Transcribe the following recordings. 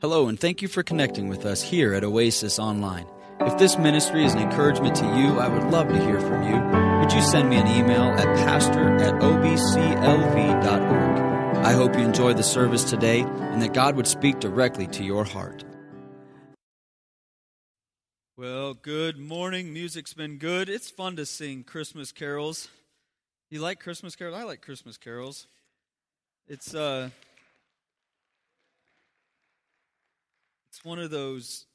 Hello, and thank you for connecting with us here at Oasis Online. If this ministry is an encouragement to you, I would love to hear from you. Would you send me an email at pastor at obclv.org? I hope you enjoyed the service today and that God would speak directly to your heart. Well, good morning. Music's been good. It's fun to sing Christmas carols. You like Christmas carols? I like Christmas carols. It's uh it's one of those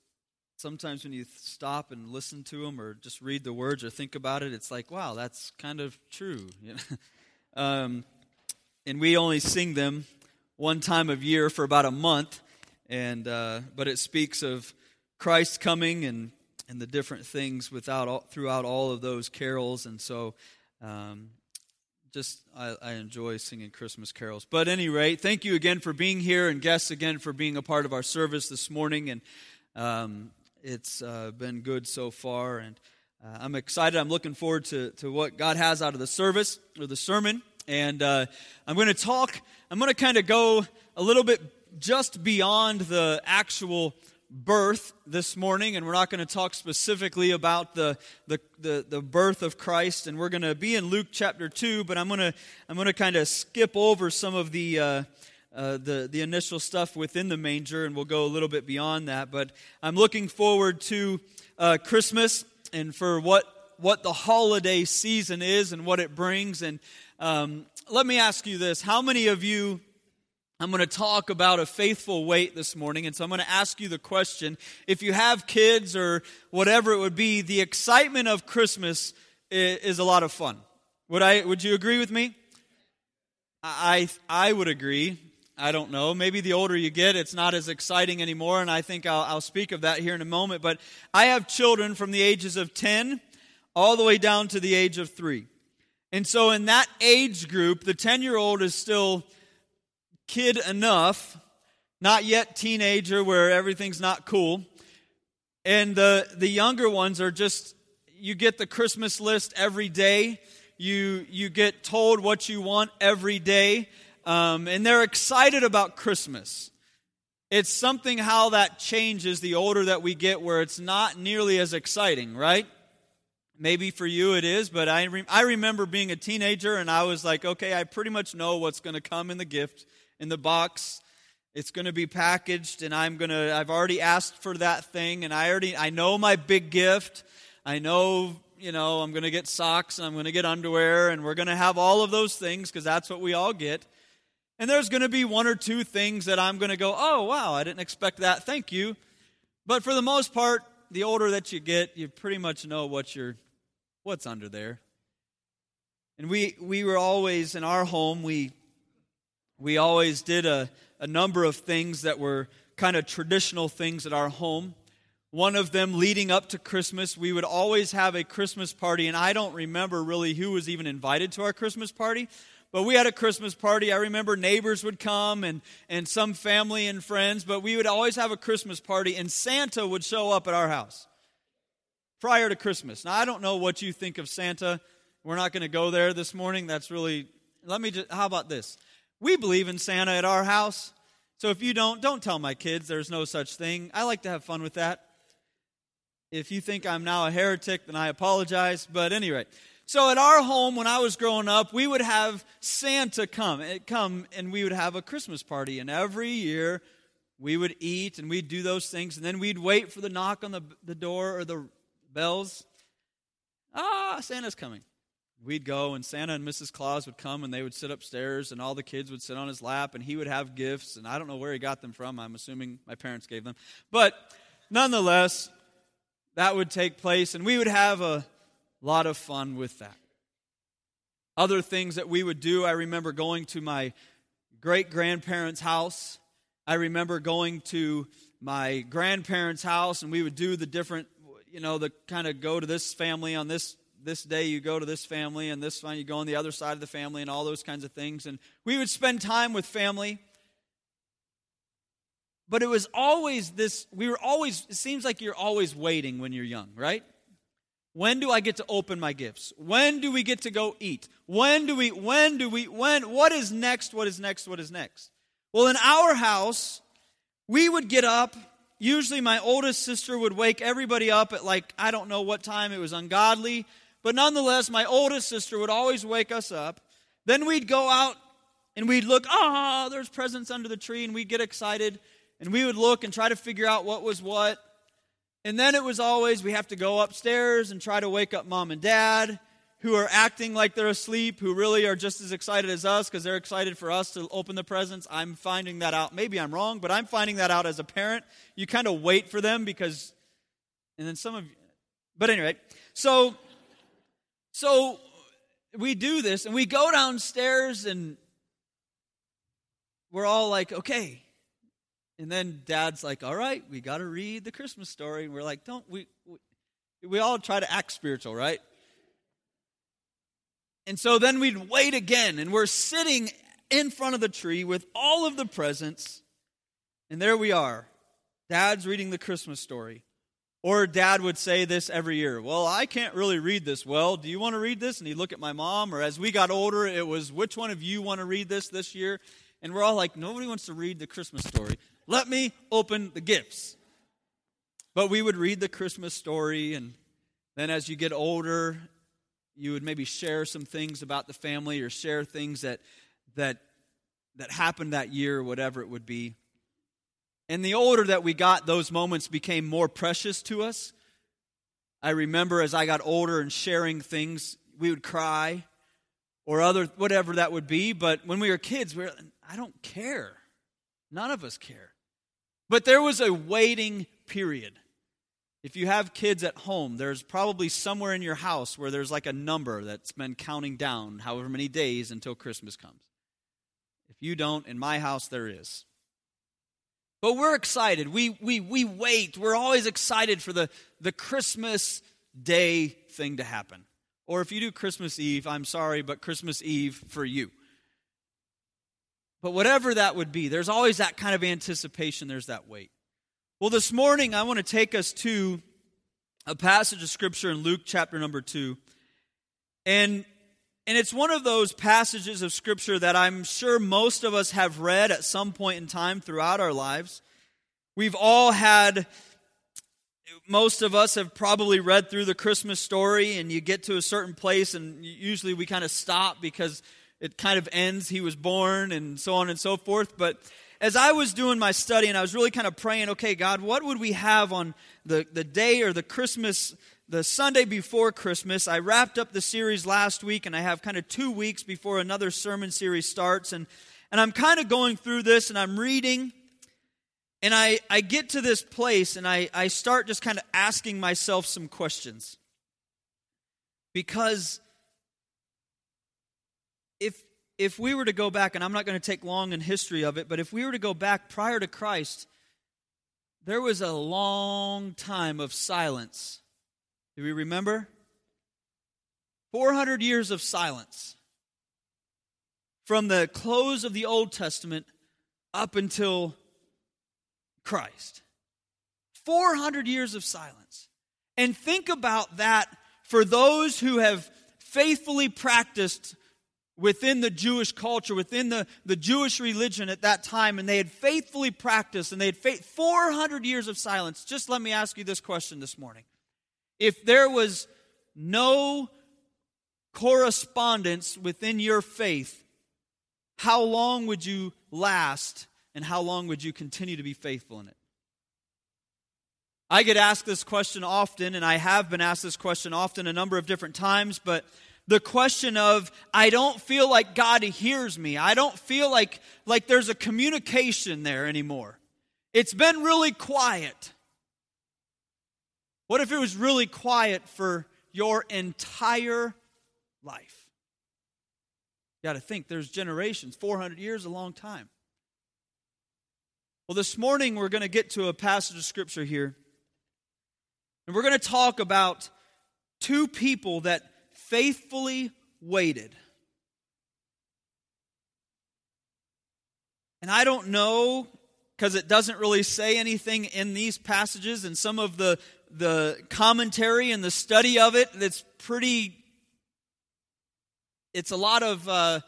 sometimes when you stop and listen to them or just read the words or think about it it's like wow that's kind of true um, and we only sing them one time of year for about a month and uh, but it speaks of christ coming and and the different things without all, throughout all of those carols and so um, just I, I, enjoy singing Christmas carols. But any rate, thank you again for being here, and guests again for being a part of our service this morning. And um, it's uh, been good so far, and uh, I'm excited. I'm looking forward to to what God has out of the service or the sermon. And uh, I'm going to talk. I'm going to kind of go a little bit just beyond the actual birth this morning, and we're not going to talk specifically about the, the, the, the, birth of Christ, and we're going to be in Luke chapter 2, but I'm going to, I'm going to kind of skip over some of the, uh, uh, the, the initial stuff within the manger, and we'll go a little bit beyond that. But I'm looking forward to uh, Christmas and for what, what the holiday season is and what it brings. And um, let me ask you this How many of you I'm going to talk about a faithful wait this morning. And so I'm going to ask you the question if you have kids or whatever it would be, the excitement of Christmas is a lot of fun. Would, I, would you agree with me? I, I would agree. I don't know. Maybe the older you get, it's not as exciting anymore, and I think I'll, I'll speak of that here in a moment. But I have children from the ages of 10 all the way down to the age of 3. And so in that age group, the 10 year old is still kid enough, not yet teenager where everything's not cool. And the, the younger ones are just, you get the Christmas list every day. You, you get told what you want every day. Um, and they're excited about Christmas. It's something how that changes the older that we get, where it's not nearly as exciting, right? Maybe for you it is, but I, re- I remember being a teenager and I was like, okay, I pretty much know what's going to come in the gift in the box. It's going to be packaged and I'm going to I've already asked for that thing and I already I know my big gift. I know, you know, I'm going to get socks and I'm going to get underwear and we're going to have all of those things because that's what we all get. And there's going to be one or two things that I'm going to go, "Oh, wow, I didn't expect that. Thank you." But for the most part, the older that you get, you pretty much know what you're what's under there. And we we were always in our home, we we always did a, a number of things that were kind of traditional things at our home. One of them leading up to Christmas, we would always have a Christmas party, and I don't remember really who was even invited to our Christmas party, but we had a Christmas party. I remember neighbors would come and, and some family and friends, but we would always have a Christmas party, and Santa would show up at our house prior to Christmas. Now, I don't know what you think of Santa. We're not going to go there this morning. That's really, let me just, how about this? We believe in Santa at our house. So if you don't, don't tell my kids there's no such thing. I like to have fun with that. If you think I'm now a heretic, then I apologize. But anyway, so at our home when I was growing up, we would have Santa come, eh, come and we would have a Christmas party. And every year we would eat and we'd do those things. And then we'd wait for the knock on the, the door or the bells. Ah, Santa's coming we'd go and Santa and Mrs. Claus would come and they would sit upstairs and all the kids would sit on his lap and he would have gifts and I don't know where he got them from. I'm assuming my parents gave them. But nonetheless, that would take place and we would have a lot of fun with that. Other things that we would do, I remember going to my great grandparents' house. I remember going to my grandparents' house and we would do the different, you know, the kind of go to this family on this this day you go to this family and this one you go on the other side of the family and all those kinds of things. And we would spend time with family. But it was always this we were always it seems like you're always waiting when you're young right? When do i get to open my gifts? When do we get to go eat? When do we when do we when what is next what is next what is next? Well in our house we would get up. Usually, my oldest sister would wake everybody up at like, I don't know what time, it was ungodly. But nonetheless, my oldest sister would always wake us up. Then we'd go out and we'd look, ah, oh, there's presents under the tree, and we'd get excited. And we would look and try to figure out what was what. And then it was always we have to go upstairs and try to wake up mom and dad who are acting like they're asleep, who really are just as excited as us because they're excited for us to open the presents. I'm finding that out. Maybe I'm wrong, but I'm finding that out as a parent. You kind of wait for them because, and then some of you, but anyway, so, so we do this and we go downstairs and we're all like, okay. And then dad's like, all right, we got to read the Christmas story. And we're like, don't we, we, we all try to act spiritual, right? And so then we'd wait again, and we're sitting in front of the tree with all of the presents, and there we are. Dad's reading the Christmas story. Or dad would say this every year Well, I can't really read this well. Do you want to read this? And he'd look at my mom. Or as we got older, it was, Which one of you want to read this this year? And we're all like, Nobody wants to read the Christmas story. Let me open the gifts. But we would read the Christmas story, and then as you get older you would maybe share some things about the family or share things that that that happened that year or whatever it would be and the older that we got those moments became more precious to us. I remember as i got older and sharing things we would cry or other whatever that would be. But when we were kids we were i don't care. None of us care. But there was a waiting period. If you have kids at home, there's probably somewhere in your house where there's like a number that's been counting down however many days until Christmas comes. If you don't, in my house, there is. But we're excited. We, we, we wait. We're always excited for the, the Christmas Day thing to happen. Or if you do Christmas Eve, I'm sorry, but Christmas Eve for you. But whatever that would be, there's always that kind of anticipation, there's that wait. Well, this morning I want to take us to a passage of scripture in Luke chapter number 2. And and it's one of those passages of scripture that I'm sure most of us have read at some point in time throughout our lives. We've all had most of us have probably read through the Christmas story and you get to a certain place and usually we kind of stop because it kind of ends he was born and so on and so forth but as I was doing my study and I was really kind of praying, okay, God, what would we have on the, the day or the Christmas, the Sunday before Christmas? I wrapped up the series last week and I have kind of two weeks before another sermon series starts. And, and I'm kind of going through this and I'm reading. And I, I get to this place and I, I start just kind of asking myself some questions. Because if if we were to go back, and I'm not going to take long in history of it, but if we were to go back prior to Christ, there was a long time of silence. Do we remember? 400 years of silence. From the close of the Old Testament up until Christ. 400 years of silence. And think about that for those who have faithfully practiced within the Jewish culture, within the, the Jewish religion at that time, and they had faithfully practiced and they had faith, 400 years of silence. Just let me ask you this question this morning. If there was no correspondence within your faith, how long would you last and how long would you continue to be faithful in it? I get asked this question often, and I have been asked this question often a number of different times, but the question of i don't feel like god hears me. I don't feel like like there's a communication there anymore. It's been really quiet what if it was really quiet for your entire life you got to think there's generations 400 years a long time well this morning we're going to get to a passage of scripture here and we're going to talk about two people that faithfully waited. And I don't know because it doesn't really say anything in these passages and some of the the commentary and the study of it that's pretty it's a lot of uh,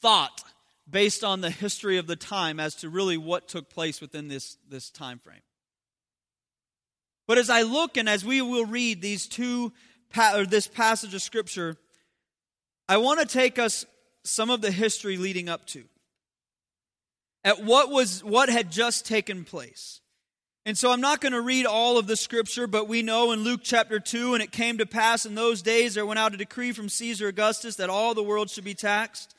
thought based on the history of the time as to really what took place within this, this time frame. But as I look and as we will read these two or this passage of scripture, I want to take us some of the history leading up to at what was what had just taken place. And so I'm not going to read all of the scripture, but we know in Luke chapter 2, and it came to pass in those days there went out a decree from Caesar Augustus that all the world should be taxed.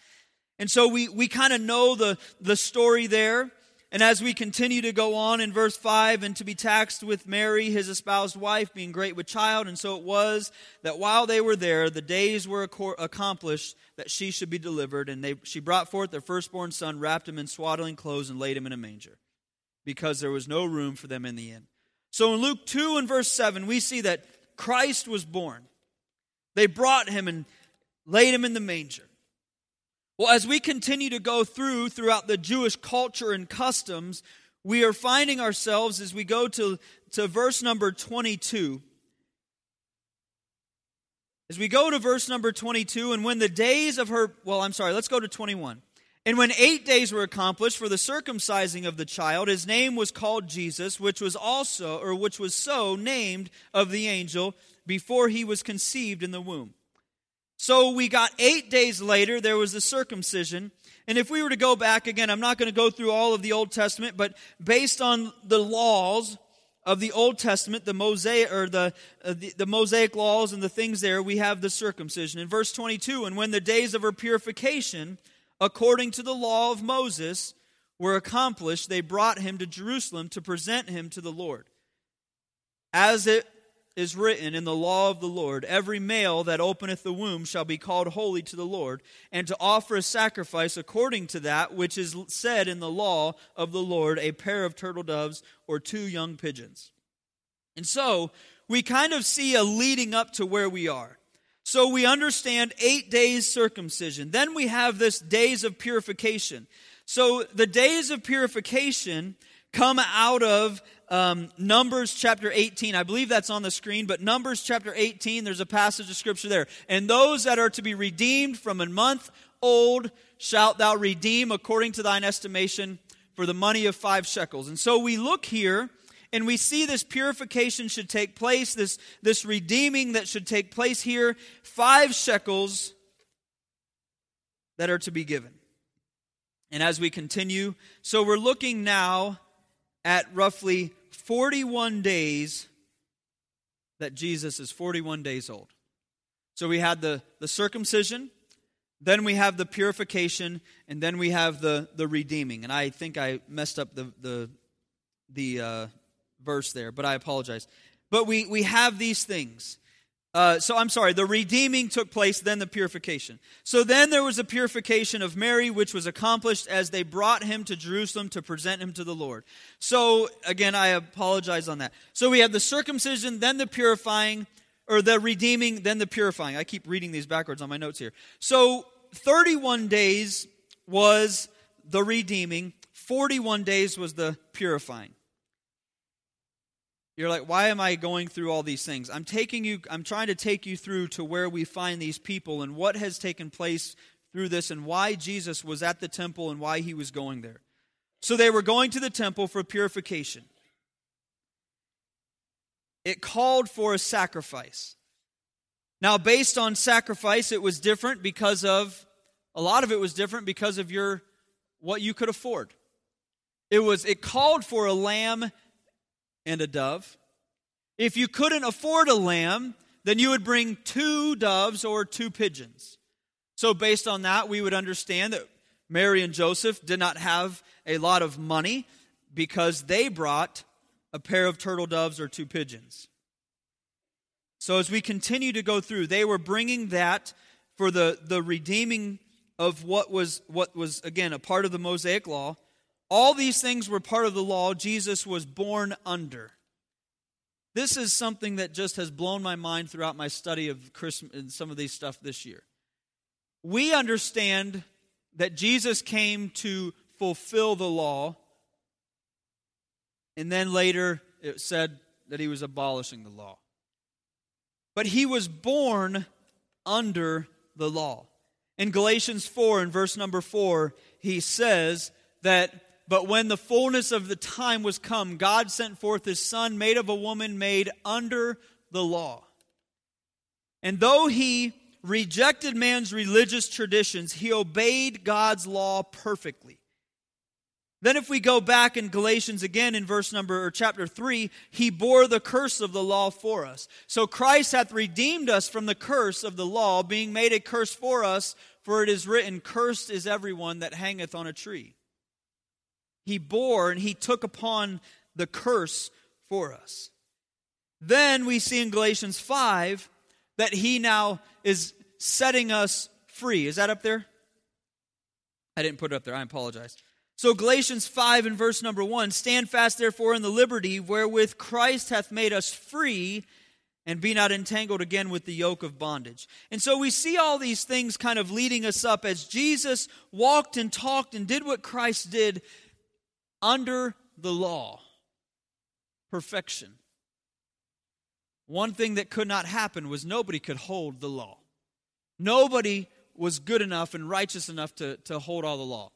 And so we, we kind of know the, the story there. And as we continue to go on in verse 5, and to be taxed with Mary, his espoused wife, being great with child. And so it was that while they were there, the days were accomplished that she should be delivered. And they, she brought forth their firstborn son, wrapped him in swaddling clothes, and laid him in a manger, because there was no room for them in the inn. So in Luke 2 and verse 7, we see that Christ was born. They brought him and laid him in the manger. Well, as we continue to go through throughout the Jewish culture and customs, we are finding ourselves as we go to, to verse number 22. As we go to verse number 22, and when the days of her, well, I'm sorry, let's go to 21. And when eight days were accomplished for the circumcising of the child, his name was called Jesus, which was also, or which was so named of the angel before he was conceived in the womb. So we got eight days later, there was the circumcision. And if we were to go back again, I'm not going to go through all of the Old Testament, but based on the laws of the Old Testament, the Mosaic or the, uh, the, the Mosaic laws and the things there, we have the circumcision. In verse 22, and when the days of her purification, according to the law of Moses, were accomplished, they brought him to Jerusalem to present him to the Lord. As it is written in the law of the Lord Every male that openeth the womb shall be called holy to the Lord, and to offer a sacrifice according to that which is said in the law of the Lord a pair of turtle doves or two young pigeons. And so, we kind of see a leading up to where we are. So we understand eight days circumcision. Then we have this days of purification. So the days of purification come out of um, Numbers chapter 18. I believe that's on the screen, but Numbers chapter 18, there's a passage of scripture there. And those that are to be redeemed from a month old shalt thou redeem according to thine estimation for the money of five shekels. And so we look here and we see this purification should take place, this, this redeeming that should take place here. Five shekels that are to be given. And as we continue, so we're looking now at roughly 41 days that Jesus is 41 days old. So we had the, the circumcision, then we have the purification, and then we have the, the redeeming. And I think I messed up the, the, the uh, verse there, but I apologize. But we, we have these things. Uh, so I'm sorry, the redeeming took place, then the purification. So then there was a purification of Mary, which was accomplished as they brought him to Jerusalem to present him to the Lord. So again, I apologize on that. So we have the circumcision, then the purifying, or the redeeming, then the purifying. I keep reading these backwards on my notes here. So 31 days was the redeeming, 41 days was the purifying. You're like, why am I going through all these things? I'm taking you, I'm trying to take you through to where we find these people and what has taken place through this and why Jesus was at the temple and why he was going there. So they were going to the temple for purification. It called for a sacrifice. Now, based on sacrifice, it was different because of a lot of it was different because of your what you could afford. It was it called for a lamb and a dove. If you couldn't afford a lamb, then you would bring two doves or two pigeons. So, based on that, we would understand that Mary and Joseph did not have a lot of money because they brought a pair of turtle doves or two pigeons. So, as we continue to go through, they were bringing that for the, the redeeming of what was, what was, again, a part of the Mosaic law. All these things were part of the law Jesus was born under. This is something that just has blown my mind throughout my study of Christmas and some of these stuff this year. We understand that Jesus came to fulfill the law, and then later it said that he was abolishing the law. But he was born under the law. In Galatians 4, in verse number 4, he says that, But when the fullness of the time was come, God sent forth his Son, made of a woman made under the law. And though he rejected man's religious traditions, he obeyed God's law perfectly. Then, if we go back in Galatians again in verse number or chapter 3, he bore the curse of the law for us. So Christ hath redeemed us from the curse of the law, being made a curse for us, for it is written, Cursed is everyone that hangeth on a tree. He bore and he took upon the curse for us. Then we see in Galatians 5 that he now is setting us free. Is that up there? I didn't put it up there. I apologize. So, Galatians 5 and verse number 1 Stand fast, therefore, in the liberty wherewith Christ hath made us free, and be not entangled again with the yoke of bondage. And so we see all these things kind of leading us up as Jesus walked and talked and did what Christ did under the law perfection. One thing that could not happen was nobody could hold the law. Nobody was good enough and righteous enough to, to hold all the law.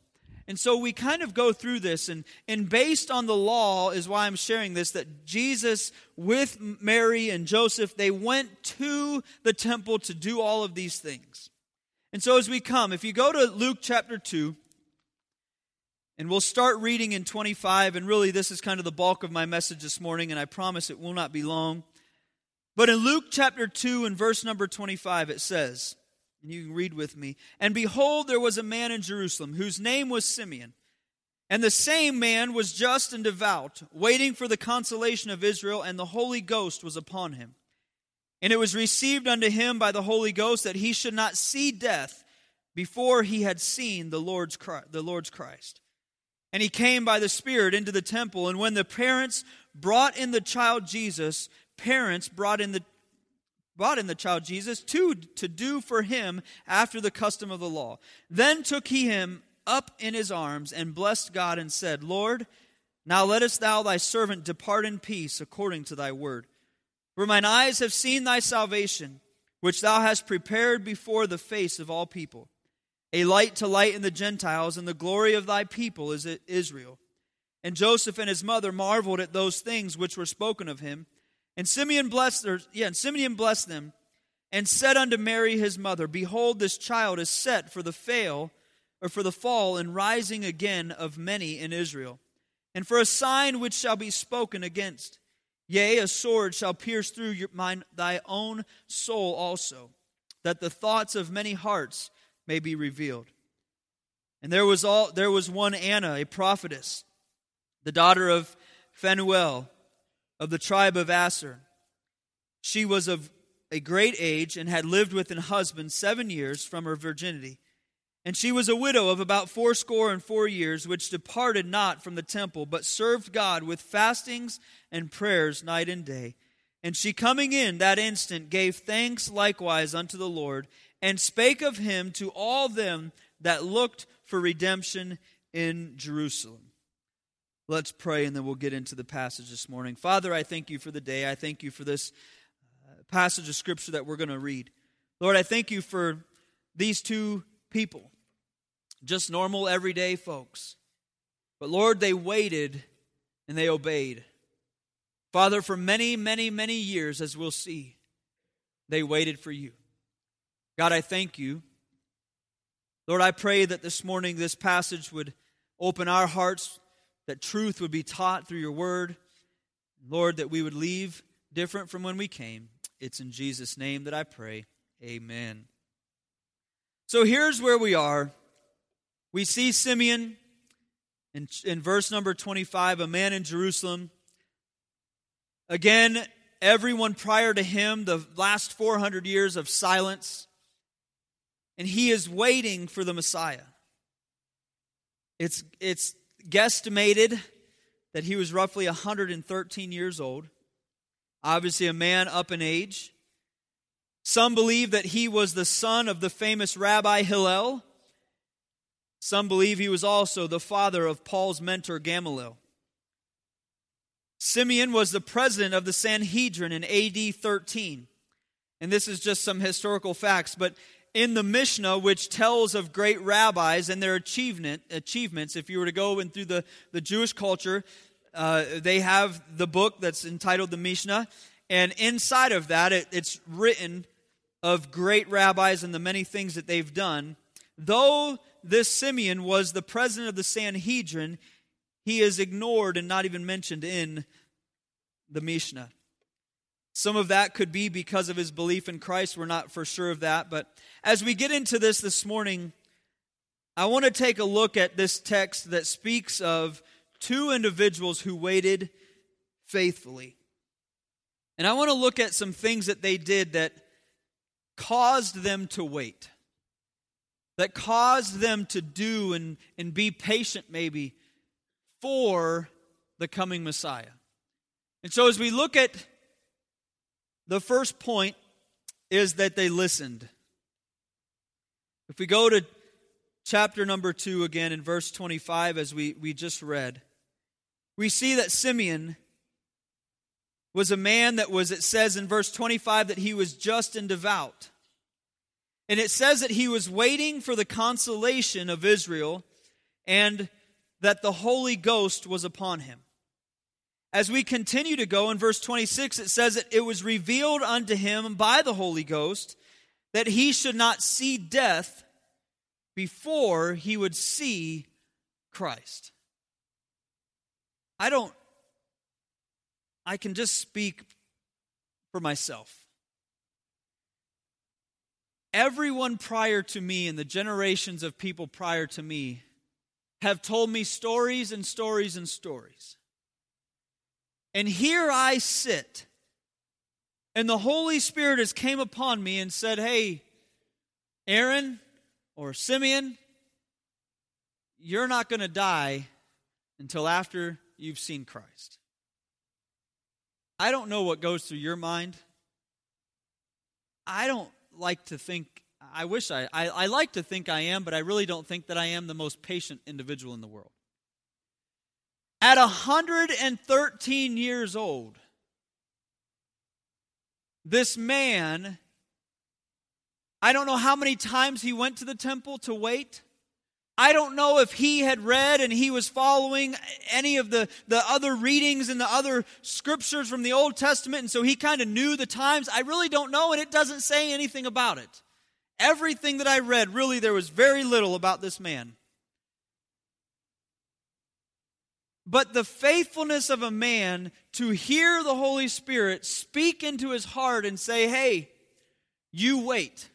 And so we kind of go through this, and, and based on the law is why I'm sharing this that Jesus, with Mary and Joseph, they went to the temple to do all of these things. And so as we come, if you go to Luke chapter 2, and we'll start reading in 25, and really this is kind of the bulk of my message this morning, and I promise it will not be long. But in Luke chapter 2 and verse number 25, it says, and you can read with me. And behold, there was a man in Jerusalem whose name was Simeon. And the same man was just and devout, waiting for the consolation of Israel, and the Holy Ghost was upon him. And it was received unto him by the Holy Ghost that he should not see death before he had seen the Lord's, the Lord's Christ. And he came by the Spirit into the temple. And when the parents brought in the child Jesus, parents brought in the brought in the child Jesus to, to do for him after the custom of the law. Then took he him up in his arms and blessed God and said, Lord, now lettest thou thy servant depart in peace according to thy word. For mine eyes have seen thy salvation, which thou hast prepared before the face of all people, a light to lighten the Gentiles, and the glory of thy people is Israel. And Joseph and his mother marveled at those things which were spoken of him. And Simeon blessed or, yeah, and Simeon blessed them and said unto Mary his mother, Behold, this child is set for the fail or for the fall and rising again of many in Israel, and for a sign which shall be spoken against. Yea, a sword shall pierce through your, mine, thy own soul also, that the thoughts of many hearts may be revealed. And there was all there was one Anna, a prophetess, the daughter of Phanuel of the tribe of Aser. She was of a great age and had lived with an husband seven years from her virginity. And she was a widow of about fourscore and four years, which departed not from the temple, but served God with fastings and prayers night and day. And she coming in that instant gave thanks likewise unto the Lord, and spake of him to all them that looked for redemption in Jerusalem. Let's pray and then we'll get into the passage this morning. Father, I thank you for the day. I thank you for this uh, passage of scripture that we're going to read. Lord, I thank you for these two people, just normal, everyday folks. But Lord, they waited and they obeyed. Father, for many, many, many years, as we'll see, they waited for you. God, I thank you. Lord, I pray that this morning this passage would open our hearts that truth would be taught through your word. Lord, that we would leave different from when we came. It's in Jesus' name that I pray. Amen. So here's where we are. We see Simeon in, in verse number 25, a man in Jerusalem. Again, everyone prior to him, the last 400 years of silence. And he is waiting for the Messiah. It's, it's guesstimated that he was roughly 113 years old, obviously a man up in age. Some believe that he was the son of the famous Rabbi Hillel. Some believe he was also the father of Paul's mentor Gamaliel. Simeon was the president of the Sanhedrin in AD 13. And this is just some historical facts, but in the Mishnah, which tells of great rabbis and their achievement, achievements, if you were to go in through the, the Jewish culture, uh, they have the book that's entitled the Mishnah. And inside of that, it, it's written of great rabbis and the many things that they've done. Though this Simeon was the president of the Sanhedrin, he is ignored and not even mentioned in the Mishnah. Some of that could be because of his belief in Christ. We're not for sure of that. But as we get into this this morning, I want to take a look at this text that speaks of two individuals who waited faithfully. And I want to look at some things that they did that caused them to wait, that caused them to do and, and be patient, maybe, for the coming Messiah. And so, as we look at the first point, is that they listened. If we go to chapter number 2 again in verse 25, as we, we just read, we see that Simeon was a man that was, it says in verse 25, that he was just and devout. And it says that he was waiting for the consolation of Israel and that the Holy Ghost was upon him. As we continue to go in verse 26, it says that it was revealed unto him by the Holy Ghost that he should not see death before he would see Christ. I don't I can just speak for myself. Everyone prior to me and the generations of people prior to me have told me stories and stories and stories. And here I sit, and the Holy Spirit has came upon me and said, Hey, Aaron or Simeon, you're not going to die until after you've seen Christ. I don't know what goes through your mind. I don't like to think, I wish I, I, I, like to think I am, but I really don't think that I am the most patient individual in the world. At 113 years old, this man, I don't know how many times he went to the temple to wait. I don't know if he had read and he was following any of the, the other readings and the other scriptures from the Old Testament, and so he kind of knew the times. I really don't know, and it doesn't say anything about it. Everything that I read, really, there was very little about this man. But the faithfulness of a man to hear the Holy Spirit speak into his heart and say, hey, you wait.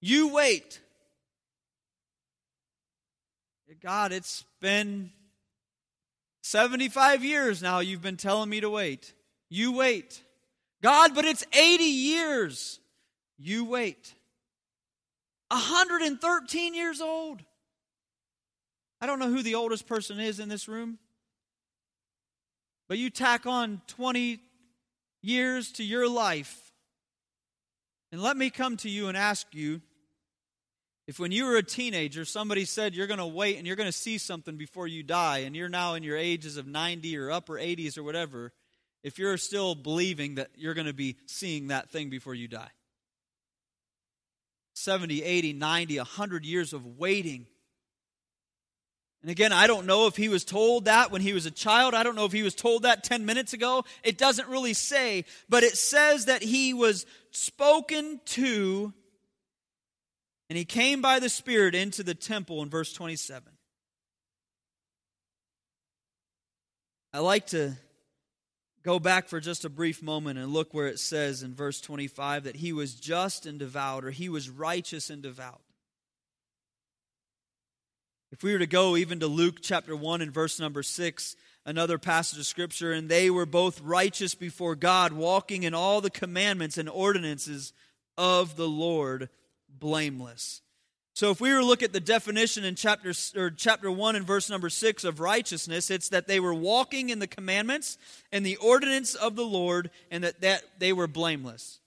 You wait. God, it's been 75 years now you've been telling me to wait. You wait. God, but it's 80 years. You wait. 113 years old. I don't know who the oldest person is in this room, but you tack on 20 years to your life. And let me come to you and ask you if when you were a teenager, somebody said you're going to wait and you're going to see something before you die, and you're now in your ages of 90 or upper 80s or whatever, if you're still believing that you're going to be seeing that thing before you die. 70, 80, 90, 100 years of waiting. And again, I don't know if he was told that when he was a child. I don't know if he was told that 10 minutes ago. It doesn't really say, but it says that he was spoken to and he came by the Spirit into the temple in verse 27. I like to go back for just a brief moment and look where it says in verse 25 that he was just and devout, or he was righteous and devout. If we were to go even to Luke chapter 1 and verse number 6, another passage of scripture, and they were both righteous before God, walking in all the commandments and ordinances of the Lord blameless. So if we were to look at the definition in chapter or chapter 1 and verse number 6 of righteousness, it's that they were walking in the commandments and the ordinance of the Lord and that, that they were blameless.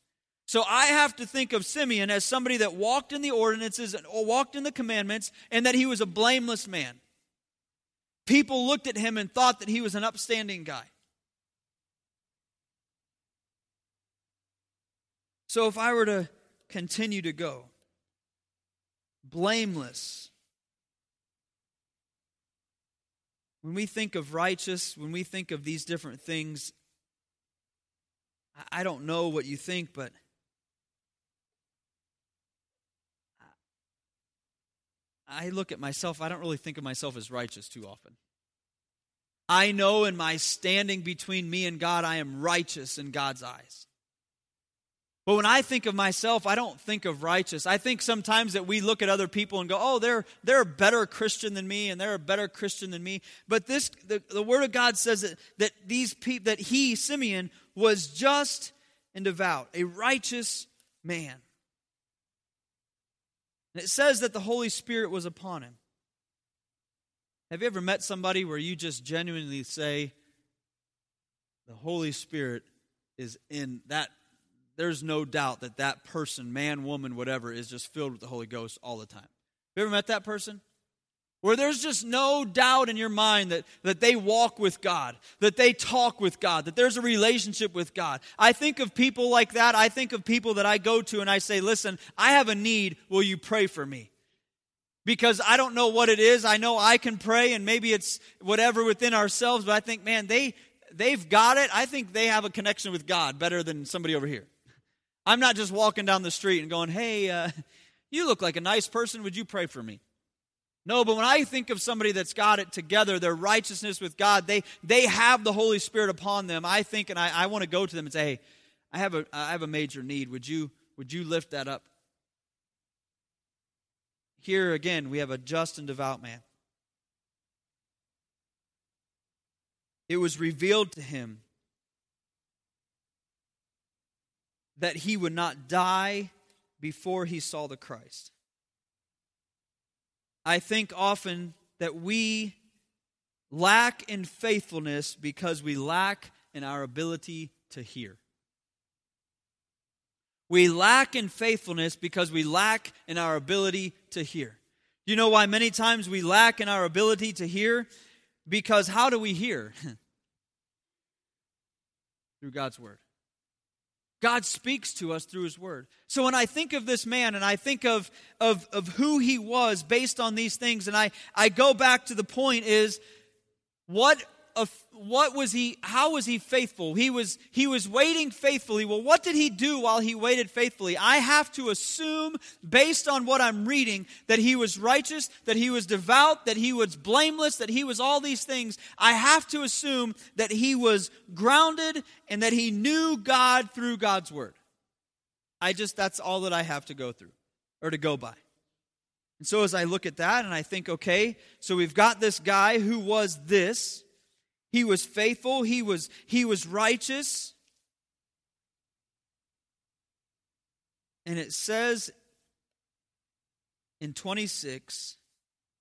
So I have to think of Simeon as somebody that walked in the ordinances and walked in the commandments and that he was a blameless man. People looked at him and thought that he was an upstanding guy. So if I were to continue to go, blameless. When we think of righteous, when we think of these different things, I don't know what you think, but I look at myself, I don't really think of myself as righteous too often. I know in my standing between me and God, I am righteous in God's eyes. But when I think of myself, I don't think of righteous. I think sometimes that we look at other people and go, "Oh, they're they're a better Christian than me, and they're a better Christian than me." But this, the, the Word of God says that that these people, that he Simeon was just and devout, a righteous man. And it says that the Holy Spirit was upon him. Have you ever met somebody where you just genuinely say, the Holy Spirit is in that? There's no doubt that that person, man, woman, whatever, is just filled with the Holy Ghost all the time. Have you ever met that person? Where there's just no doubt in your mind that, that they walk with God, that they talk with God, that there's a relationship with God. I think of people like that. I think of people that I go to and I say, Listen, I have a need. Will you pray for me? Because I don't know what it is. I know I can pray and maybe it's whatever within ourselves, but I think, man, they, they've got it. I think they have a connection with God better than somebody over here. I'm not just walking down the street and going, Hey, uh, you look like a nice person. Would you pray for me? No, but when I think of somebody that's got it together, their righteousness with God, they, they have the Holy Spirit upon them. I think and I, I want to go to them and say, hey, I have a, I have a major need. Would you, would you lift that up? Here again, we have a just and devout man. It was revealed to him that he would not die before he saw the Christ. I think often that we lack in faithfulness because we lack in our ability to hear. We lack in faithfulness because we lack in our ability to hear. You know why many times we lack in our ability to hear? Because how do we hear? Through God's Word. God speaks to us through his word. So when I think of this man and I think of, of, of who he was based on these things, and I, I go back to the point is what what was he how was he faithful? He was he was waiting faithfully. Well what did he do while he waited faithfully? I have to assume based on what i'm reading that he was righteous that he was devout that he was blameless that he was all these things. I have to assume that he was grounded and that he knew god through god's word. I just that's all that i have to go through or to go by. And so as i look at that and i think okay so we've got this guy who was this he was faithful, he was, he was righteous. And it says in 26,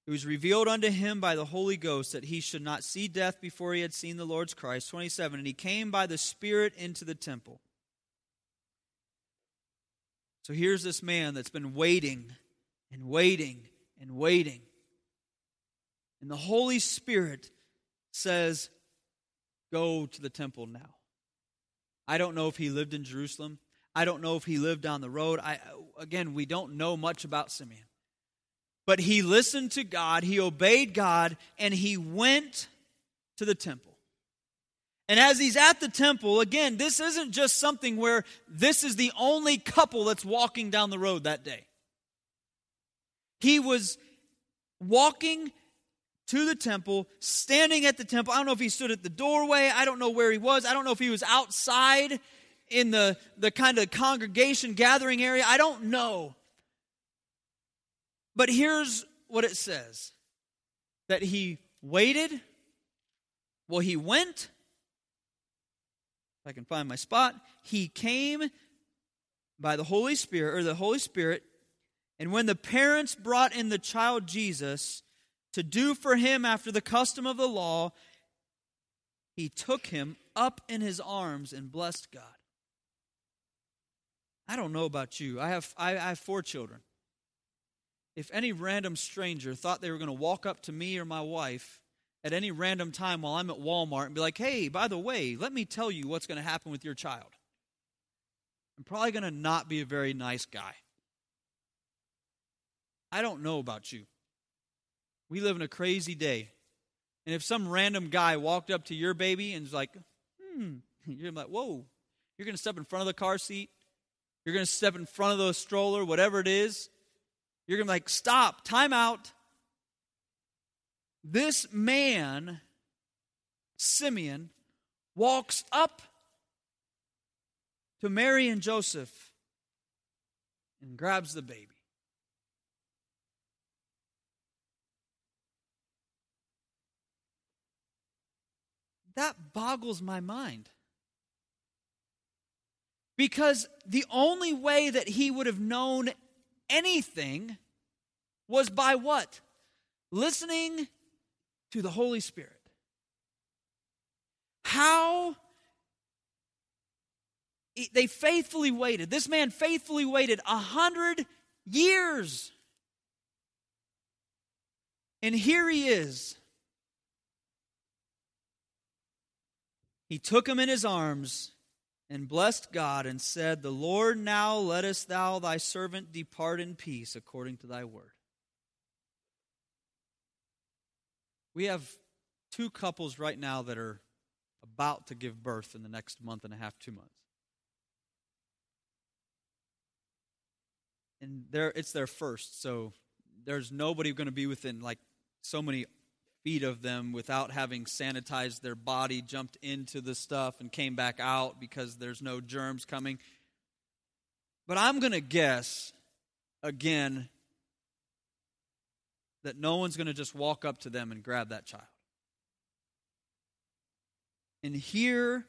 it was revealed unto him by the Holy Ghost that he should not see death before he had seen the Lord's Christ. 27, and he came by the Spirit into the temple. So here's this man that's been waiting and waiting and waiting. And the Holy Spirit says, go to the temple now. I don't know if he lived in Jerusalem. I don't know if he lived down the road. I, again, we don't know much about Simeon. But he listened to God, he obeyed God, and he went to the temple. And as he's at the temple, again, this isn't just something where this is the only couple that's walking down the road that day. He was walking to the temple, standing at the temple. I don't know if he stood at the doorway. I don't know where he was. I don't know if he was outside in the, the kind of congregation gathering area. I don't know. But here's what it says that he waited. Well, he went. If I can find my spot, he came by the Holy Spirit, or the Holy Spirit, and when the parents brought in the child Jesus, to do for him after the custom of the law, he took him up in his arms and blessed God. I don't know about you. I have, I, I have four children. If any random stranger thought they were going to walk up to me or my wife at any random time while I'm at Walmart and be like, hey, by the way, let me tell you what's going to happen with your child, I'm probably going to not be a very nice guy. I don't know about you. We live in a crazy day. And if some random guy walked up to your baby and was like, hmm, you're like, whoa, you're going to step in front of the car seat. You're going to step in front of the stroller, whatever it is. You're going to be like, stop, time out. This man, Simeon, walks up to Mary and Joseph and grabs the baby. That boggles my mind. Because the only way that he would have known anything was by what? Listening to the Holy Spirit. How they faithfully waited. This man faithfully waited a hundred years. And here he is. He took him in his arms and blessed God and said, The Lord now lettest thou thy servant depart in peace according to thy word. We have two couples right now that are about to give birth in the next month and a half, two months. And they're, it's their first, so there's nobody going to be within like so many feet of them without having sanitized their body, jumped into the stuff, and came back out because there's no germs coming. But I'm going to guess, again, that no one's going to just walk up to them and grab that child. And here,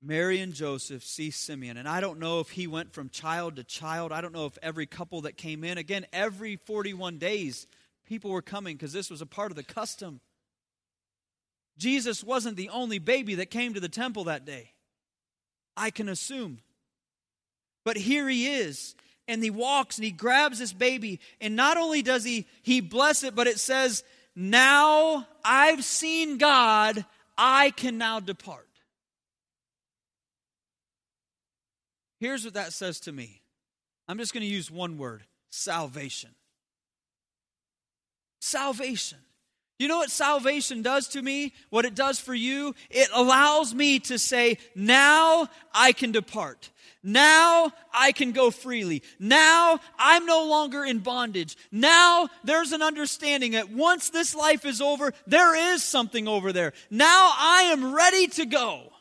Mary and Joseph see Simeon. And I don't know if he went from child to child. I don't know if every couple that came in, again, every 41 days, people were coming because this was a part of the custom. Jesus wasn't the only baby that came to the temple that day. I can assume. But here he is, and he walks and he grabs this baby, and not only does he he bless it, but it says, "Now I've seen God, I can now depart." Here's what that says to me. I'm just going to use one word, salvation salvation. You know what salvation does to me? What it does for you? It allows me to say, now I can depart. Now I can go freely. Now I'm no longer in bondage. Now there's an understanding that once this life is over, there is something over there. Now I am ready to go.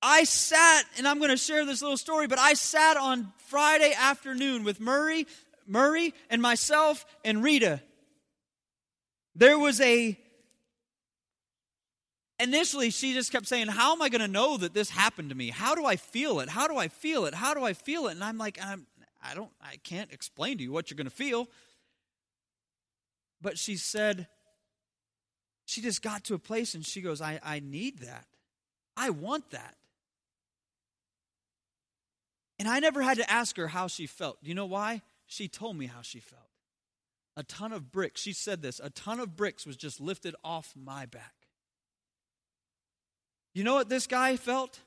I sat, and I'm going to share this little story, but I sat on Friday afternoon with Murray, Murray and myself and Rita there was a initially she just kept saying how am i going to know that this happened to me? How do i feel it? How do i feel it? How do i feel it? And i'm like I'm, i don't i can't explain to you what you're going to feel. But she said she just got to a place and she goes i, I need that. I want that. And i never had to ask her how she felt. You know why? She told me how she felt a ton of bricks, she said this, a ton of bricks was just lifted off my back. You know what this guy felt?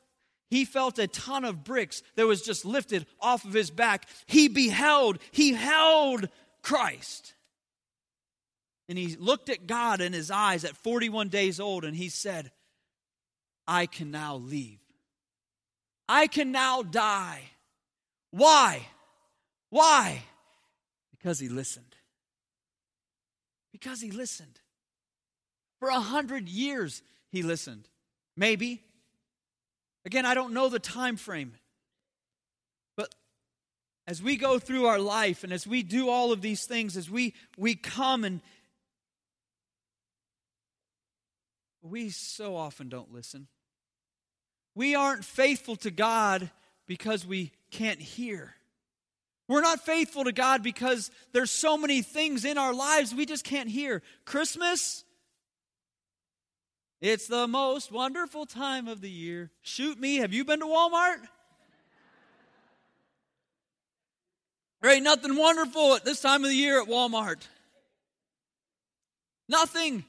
He felt a ton of bricks that was just lifted off of his back. He beheld, he held Christ. And he looked at God in his eyes at 41 days old and he said, I can now leave. I can now die. Why? Why? Because he listened. Because he listened. For a hundred years, he listened. Maybe. Again, I don't know the time frame. But as we go through our life and as we do all of these things, as we, we come and we so often don't listen. We aren't faithful to God because we can't hear. We're not faithful to God because there's so many things in our lives we just can't hear. Christmas, it's the most wonderful time of the year. Shoot me, have you been to Walmart? There ain't nothing wonderful at this time of the year at Walmart. Nothing.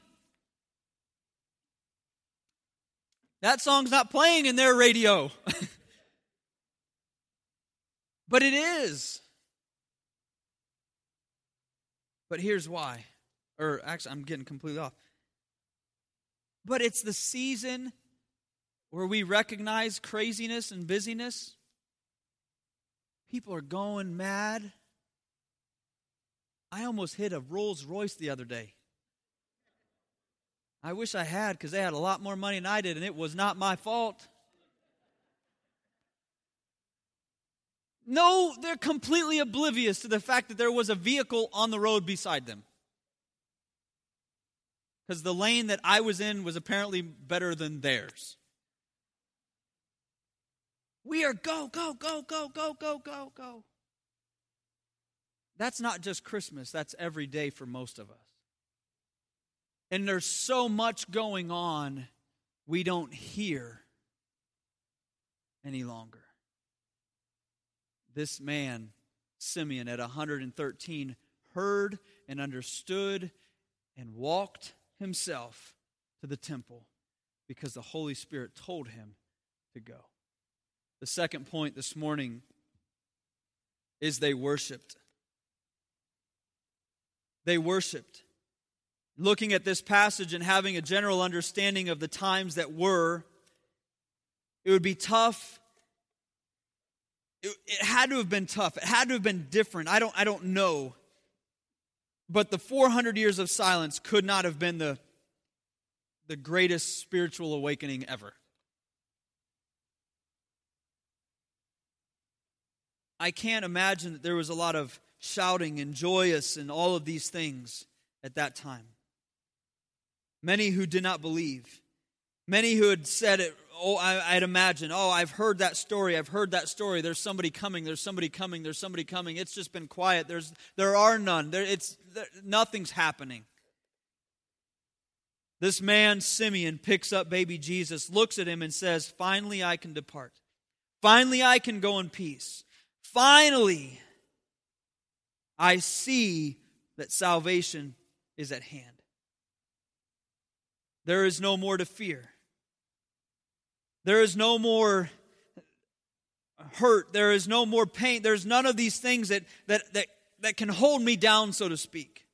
That song's not playing in their radio. but it is. But here's why. Or actually, I'm getting completely off. But it's the season where we recognize craziness and busyness. People are going mad. I almost hit a Rolls Royce the other day. I wish I had because they had a lot more money than I did, and it was not my fault. No, they're completely oblivious to the fact that there was a vehicle on the road beside them. Because the lane that I was in was apparently better than theirs. We are go, go, go, go, go, go, go, go. That's not just Christmas, that's every day for most of us. And there's so much going on, we don't hear any longer. This man, Simeon, at 113, heard and understood and walked himself to the temple because the Holy Spirit told him to go. The second point this morning is they worshiped. They worshiped. Looking at this passage and having a general understanding of the times that were, it would be tough. It, it had to have been tough. It had to have been different. I don't, I don't know. But the 400 years of silence could not have been the, the greatest spiritual awakening ever. I can't imagine that there was a lot of shouting and joyous and all of these things at that time. Many who did not believe, many who had said it, oh, I, would imagine, oh, I've heard that story, I've heard that story. There's somebody coming, there's somebody coming, there's somebody coming. It's just been quiet. There's, there are none. There, it's, there, nothing's happening. This man, Simeon, picks up baby Jesus, looks at him, and says, Finally, I can depart. Finally, I can go in peace. Finally, I see that salvation is at hand. There is no more to fear. There is no more hurt. There is no more pain. There's none of these things that, that, that, that can hold me down, so to speak.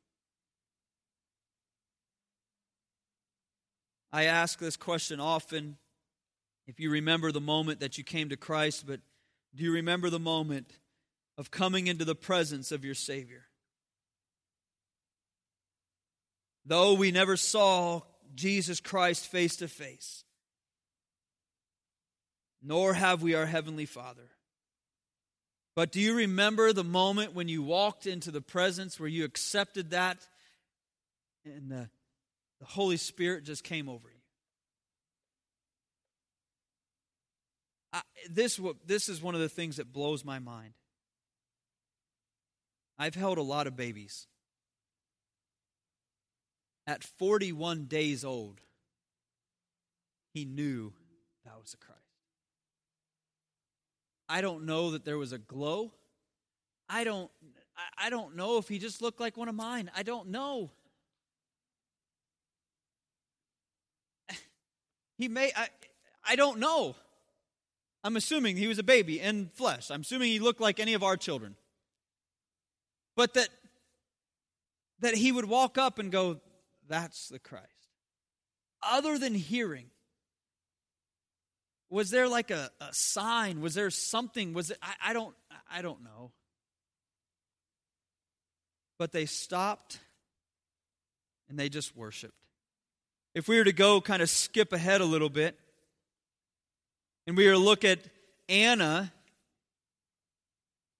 I ask this question often if you remember the moment that you came to Christ, but do you remember the moment of coming into the presence of your Savior? Though we never saw Jesus Christ face to face, nor have we our Heavenly Father. But do you remember the moment when you walked into the presence where you accepted that and the, the Holy Spirit just came over you? I, this, this is one of the things that blows my mind. I've held a lot of babies. At 41 days old, he knew that was the Christ. I don't know that there was a glow. I don't I don't know if he just looked like one of mine. I don't know. He may I I don't know. I'm assuming he was a baby in flesh. I'm assuming he looked like any of our children. But that that he would walk up and go, That's the Christ. Other than hearing, was there like a, a sign? Was there something? Was it I, I don't I don't know. But they stopped and they just worshiped. If we were to go kind of skip ahead a little bit, and we are to look at Anna.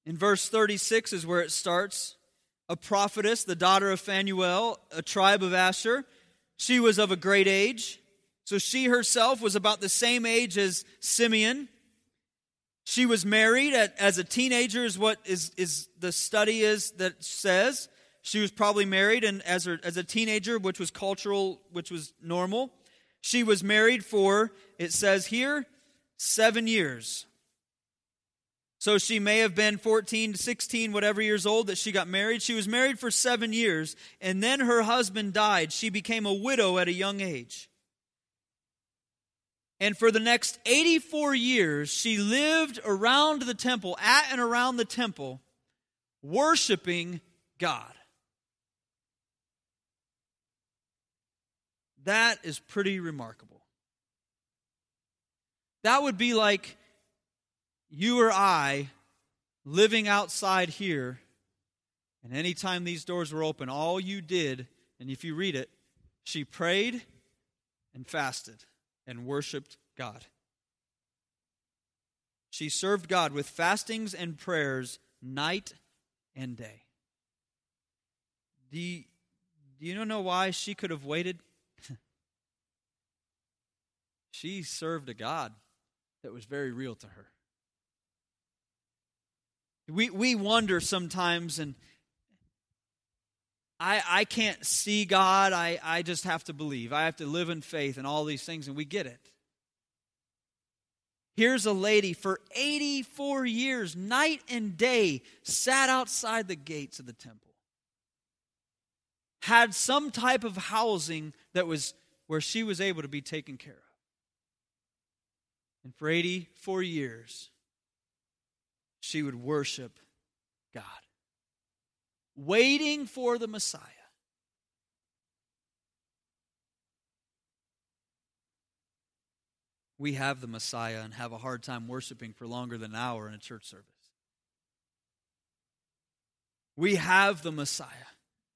In verse 36 is where it starts. A prophetess, the daughter of Phanuel, a tribe of Asher. She was of a great age. So she herself was about the same age as Simeon. She was married at, as a teenager, is what is, is the study is that says. She was probably married and as, her, as a teenager, which was cultural, which was normal. She was married for, it says here, seven years. So she may have been 14 to 16, whatever years old that she got married. She was married for seven years, and then her husband died. She became a widow at a young age. And for the next 84 years, she lived around the temple, at and around the temple, worshiping God. That is pretty remarkable. That would be like you or I living outside here, and anytime these doors were open, all you did, and if you read it, she prayed and fasted and worshiped God. She served God with fastings and prayers night and day. Do you, do you know why she could have waited? she served a God that was very real to her. We, we wonder sometimes, and I, I can't see God. I, I just have to believe. I have to live in faith and all these things, and we get it. Here's a lady for 84 years, night and day, sat outside the gates of the temple. Had some type of housing that was where she was able to be taken care of. And for 84 years, she would worship God, waiting for the Messiah. We have the Messiah and have a hard time worshiping for longer than an hour in a church service. We have the Messiah.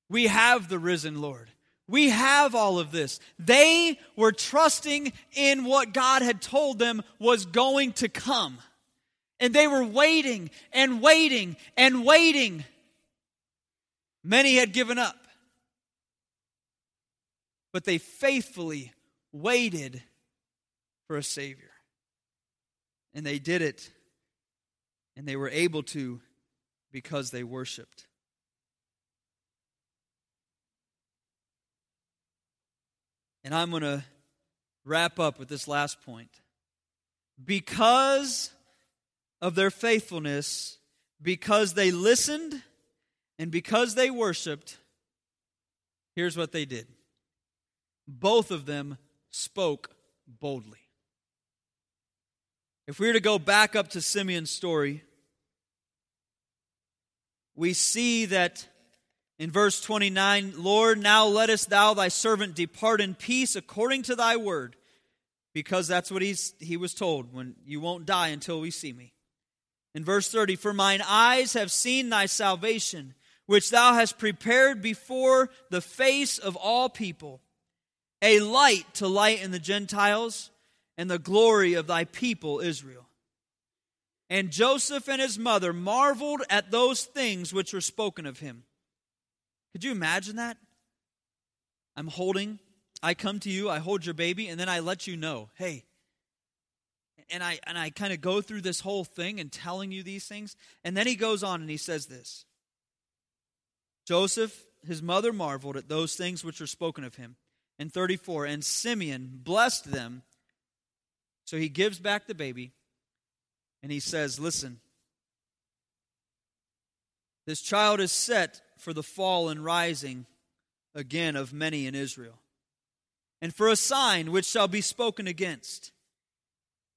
We have the risen Lord. We have all of this. They were trusting in what God had told them was going to come. And they were waiting and waiting and waiting. Many had given up. But they faithfully waited for a Savior. And they did it. And they were able to because they worshiped. And I'm going to wrap up with this last point. Because of their faithfulness, because they listened and because they worshiped, here's what they did. Both of them spoke boldly. If we were to go back up to Simeon's story, we see that in verse 29 Lord, now lettest thou thy servant depart in peace according to thy word, because that's what he's, he was told when you won't die until we see me. In verse 30, for mine eyes have seen thy salvation, which thou hast prepared before the face of all people, a light to light in the Gentiles and the glory of thy people Israel. And Joseph and his mother marveled at those things which were spoken of him. Could you imagine that? I'm holding, I come to you, I hold your baby, and then I let you know, hey, and I and I kind of go through this whole thing and telling you these things. And then he goes on and he says this. Joseph, his mother marveled at those things which were spoken of him. And 34, and Simeon blessed them. So he gives back the baby and he says, Listen, this child is set for the fall and rising again of many in Israel, and for a sign which shall be spoken against.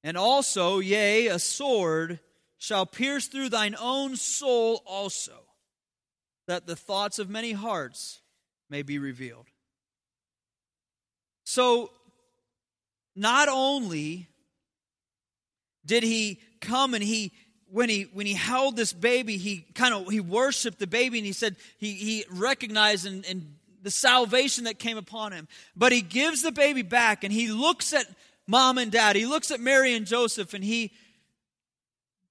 And also, yea, a sword shall pierce through thine own soul also, that the thoughts of many hearts may be revealed. So, not only did he come and he when he when he held this baby he kind of he worshiped the baby and he said he he recognized and, and the salvation that came upon him but he gives the baby back and he looks at mom and dad. He looks at Mary and Joseph and he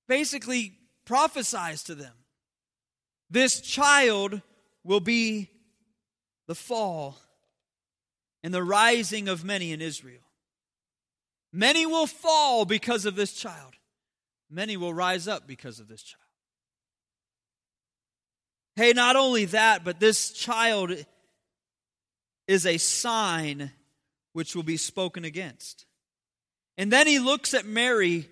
basically prophesies to them this child will be the fall and the rising of many in Israel. Many will fall because of this child, many will rise up because of this child. Hey, not only that, but this child is a sign which will be spoken against. And then he looks at Mary,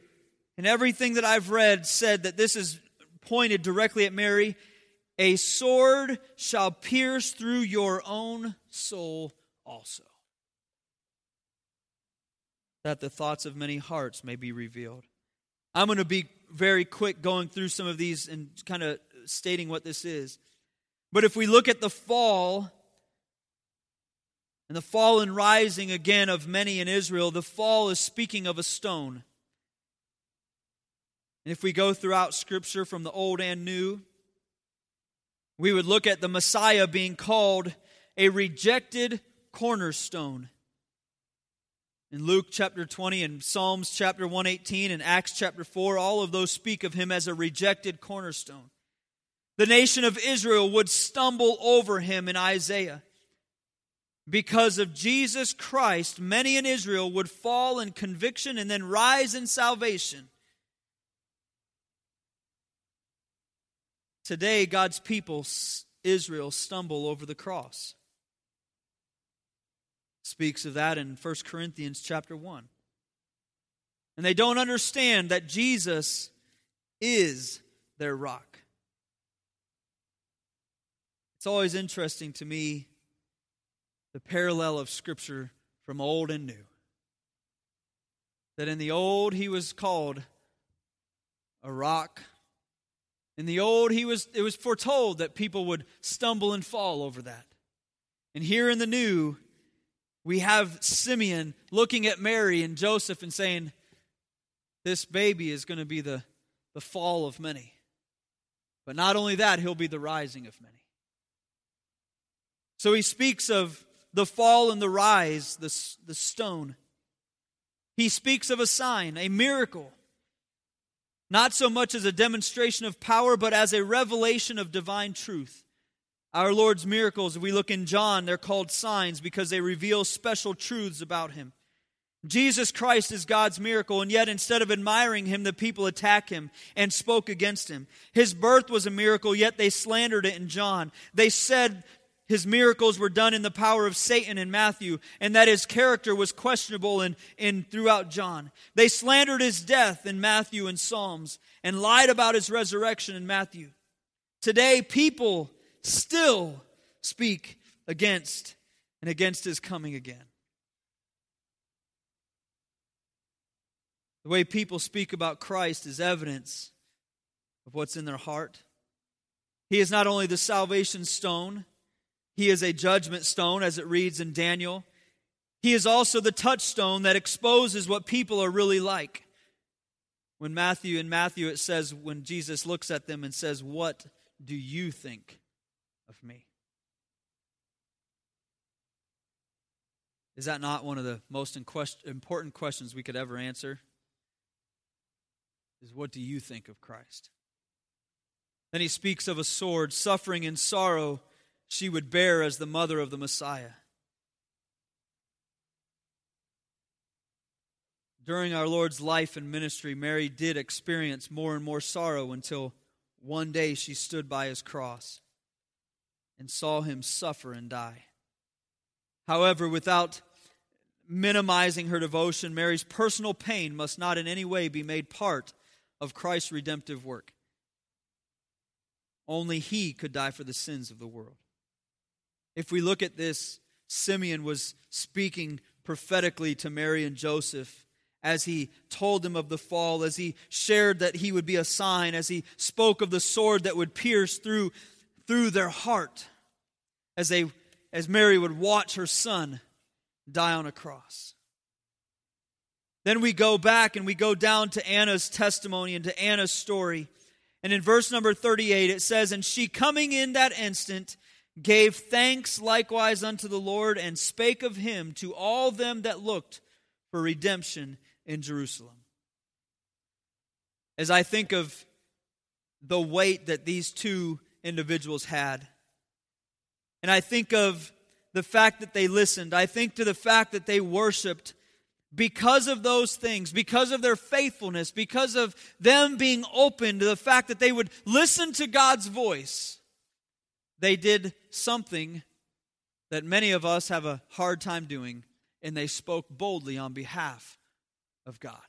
and everything that I've read said that this is pointed directly at Mary. A sword shall pierce through your own soul also, that the thoughts of many hearts may be revealed. I'm going to be very quick going through some of these and kind of stating what this is. But if we look at the fall, and the fall and rising again of many in Israel, the fall is speaking of a stone. And if we go throughout Scripture from the Old and New, we would look at the Messiah being called a rejected cornerstone. In Luke chapter 20 and Psalms chapter 118 and Acts chapter 4, all of those speak of him as a rejected cornerstone. The nation of Israel would stumble over him in Isaiah. Because of Jesus Christ, many in Israel would fall in conviction and then rise in salvation. Today, God's people, Israel, stumble over the cross. Speaks of that in 1 Corinthians chapter 1. And they don't understand that Jesus is their rock. It's always interesting to me the parallel of Scripture from old and new. That in the old, he was called a rock in the old, he was, it was foretold that people would stumble and fall over that. And here in the new, we have Simeon looking at Mary and Joseph and saying, This baby is going to be the, the fall of many. But not only that, he'll be the rising of many. So he speaks of the fall and the rise, the, the stone. He speaks of a sign, a miracle not so much as a demonstration of power, but as a revelation of divine truth. Our Lord's miracles, if we look in John, they're called signs because they reveal special truths about him. Jesus Christ is God's miracle, and yet instead of admiring him, the people attack him and spoke against him. His birth was a miracle, yet they slandered it in John. They said his miracles were done in the power of Satan in Matthew, and that his character was questionable in, in throughout John. They slandered his death in Matthew and Psalms, and lied about his resurrection in Matthew. Today, people still speak against and against his coming again. The way people speak about Christ is evidence of what's in their heart. He is not only the salvation stone, he is a judgment stone, as it reads in Daniel. He is also the touchstone that exposes what people are really like. When Matthew, in Matthew, it says, when Jesus looks at them and says, What do you think of me? Is that not one of the most important questions we could ever answer? Is what do you think of Christ? Then he speaks of a sword, suffering and sorrow she would bear as the mother of the Messiah. During our Lord's life and ministry, Mary did experience more and more sorrow until one day she stood by his cross and saw him suffer and die. However, without minimizing her devotion, Mary's personal pain must not in any way be made part of Christ's redemptive work. Only he could die for the sins of the world. If we look at this, Simeon was speaking prophetically to Mary and Joseph as he told them of the fall, as he shared that he would be a sign, as he spoke of the sword that would pierce through, through their heart, as, they, as Mary would watch her son die on a cross. Then we go back and we go down to Anna's testimony and to Anna's story. And in verse number 38, it says, And she coming in that instant gave thanks likewise unto the Lord, and spake of him to all them that looked for redemption in Jerusalem. As I think of the weight that these two individuals had, and I think of the fact that they listened, I think to the fact that they worshiped because of those things, because of their faithfulness, because of them being open to the fact that they would listen to God's voice they did something that many of us have a hard time doing, and they spoke boldly on behalf of God.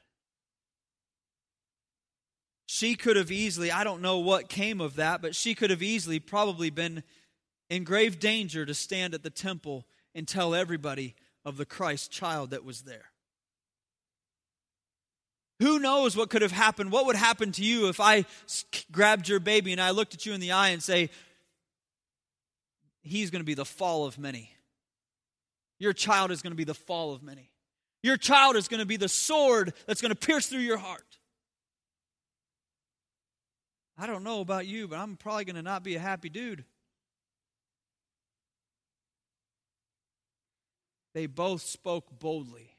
She could have easily, I don't know what came of that, but she could have easily probably been in grave danger to stand at the temple and tell everybody of the Christ child that was there. Who knows what could have happened? What would happen to you if I grabbed your baby and I looked at you in the eye and say, he's going to be the fall of many. Your child is going to be the fall of many. Your child is going to be the sword that's going to pierce through your heart. I don't know about you, but I'm probably going to not be a happy dude. They both spoke boldly,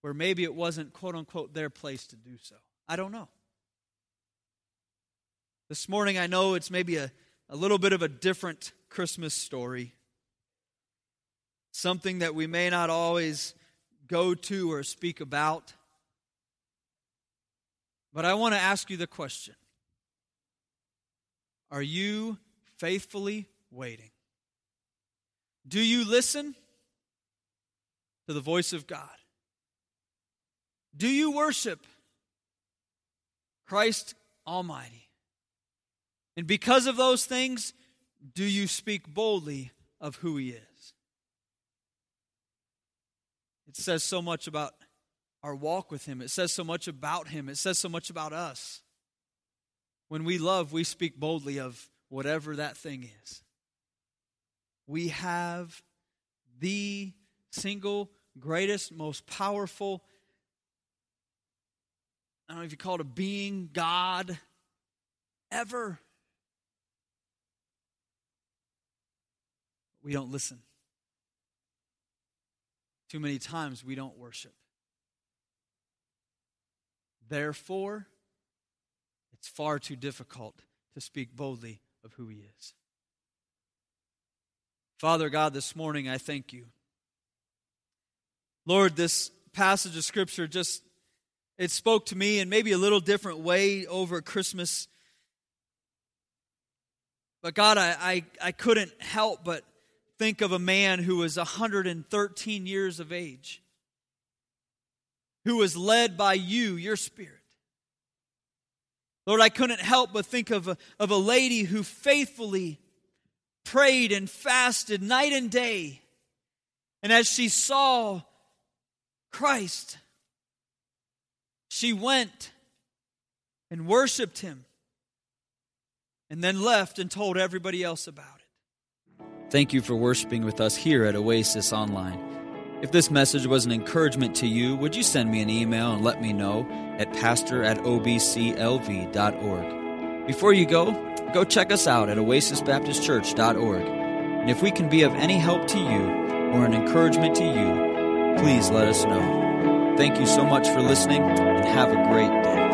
where maybe it wasn't, quote unquote, their place to do so. I don't know. This morning, I know it's maybe a, a little bit of a different Christmas story, something that we may not always go to or speak about. But I want to ask you the question Are you faithfully waiting? Do you listen to the voice of God? Do you worship Christ Almighty? And because of those things, do you speak boldly of who He is? It says so much about our walk with Him. It says so much about Him. It says so much about us. When we love, we speak boldly of whatever that thing is. We have the single greatest, most powerful, I don't know if you call it a being, God, ever. We don't listen. Too many times we don't worship. Therefore, it's far too difficult to speak boldly of who He is. Father God, this morning I thank you. Lord, this passage of Scripture just it spoke to me in maybe a little different way over Christmas. But God, I, I, I couldn't help but think of a man who was 113 years of age, who was led by you, your spirit. Lord, I couldn't help but think of a, of a lady who faithfully prayed and fasted night and day. And as she saw Christ, she went and worshiped him and then left and told everybody else about it. Thank you for worshiping with us here at Oasis Online. If this message was an encouragement to you, would you send me an email and let me know at pastor at obclv.org? Before you go, go check us out at oasisbaptistchurch.org. And if we can be of any help to you or an encouragement to you, please let us know. Thank you so much for listening and have a great day.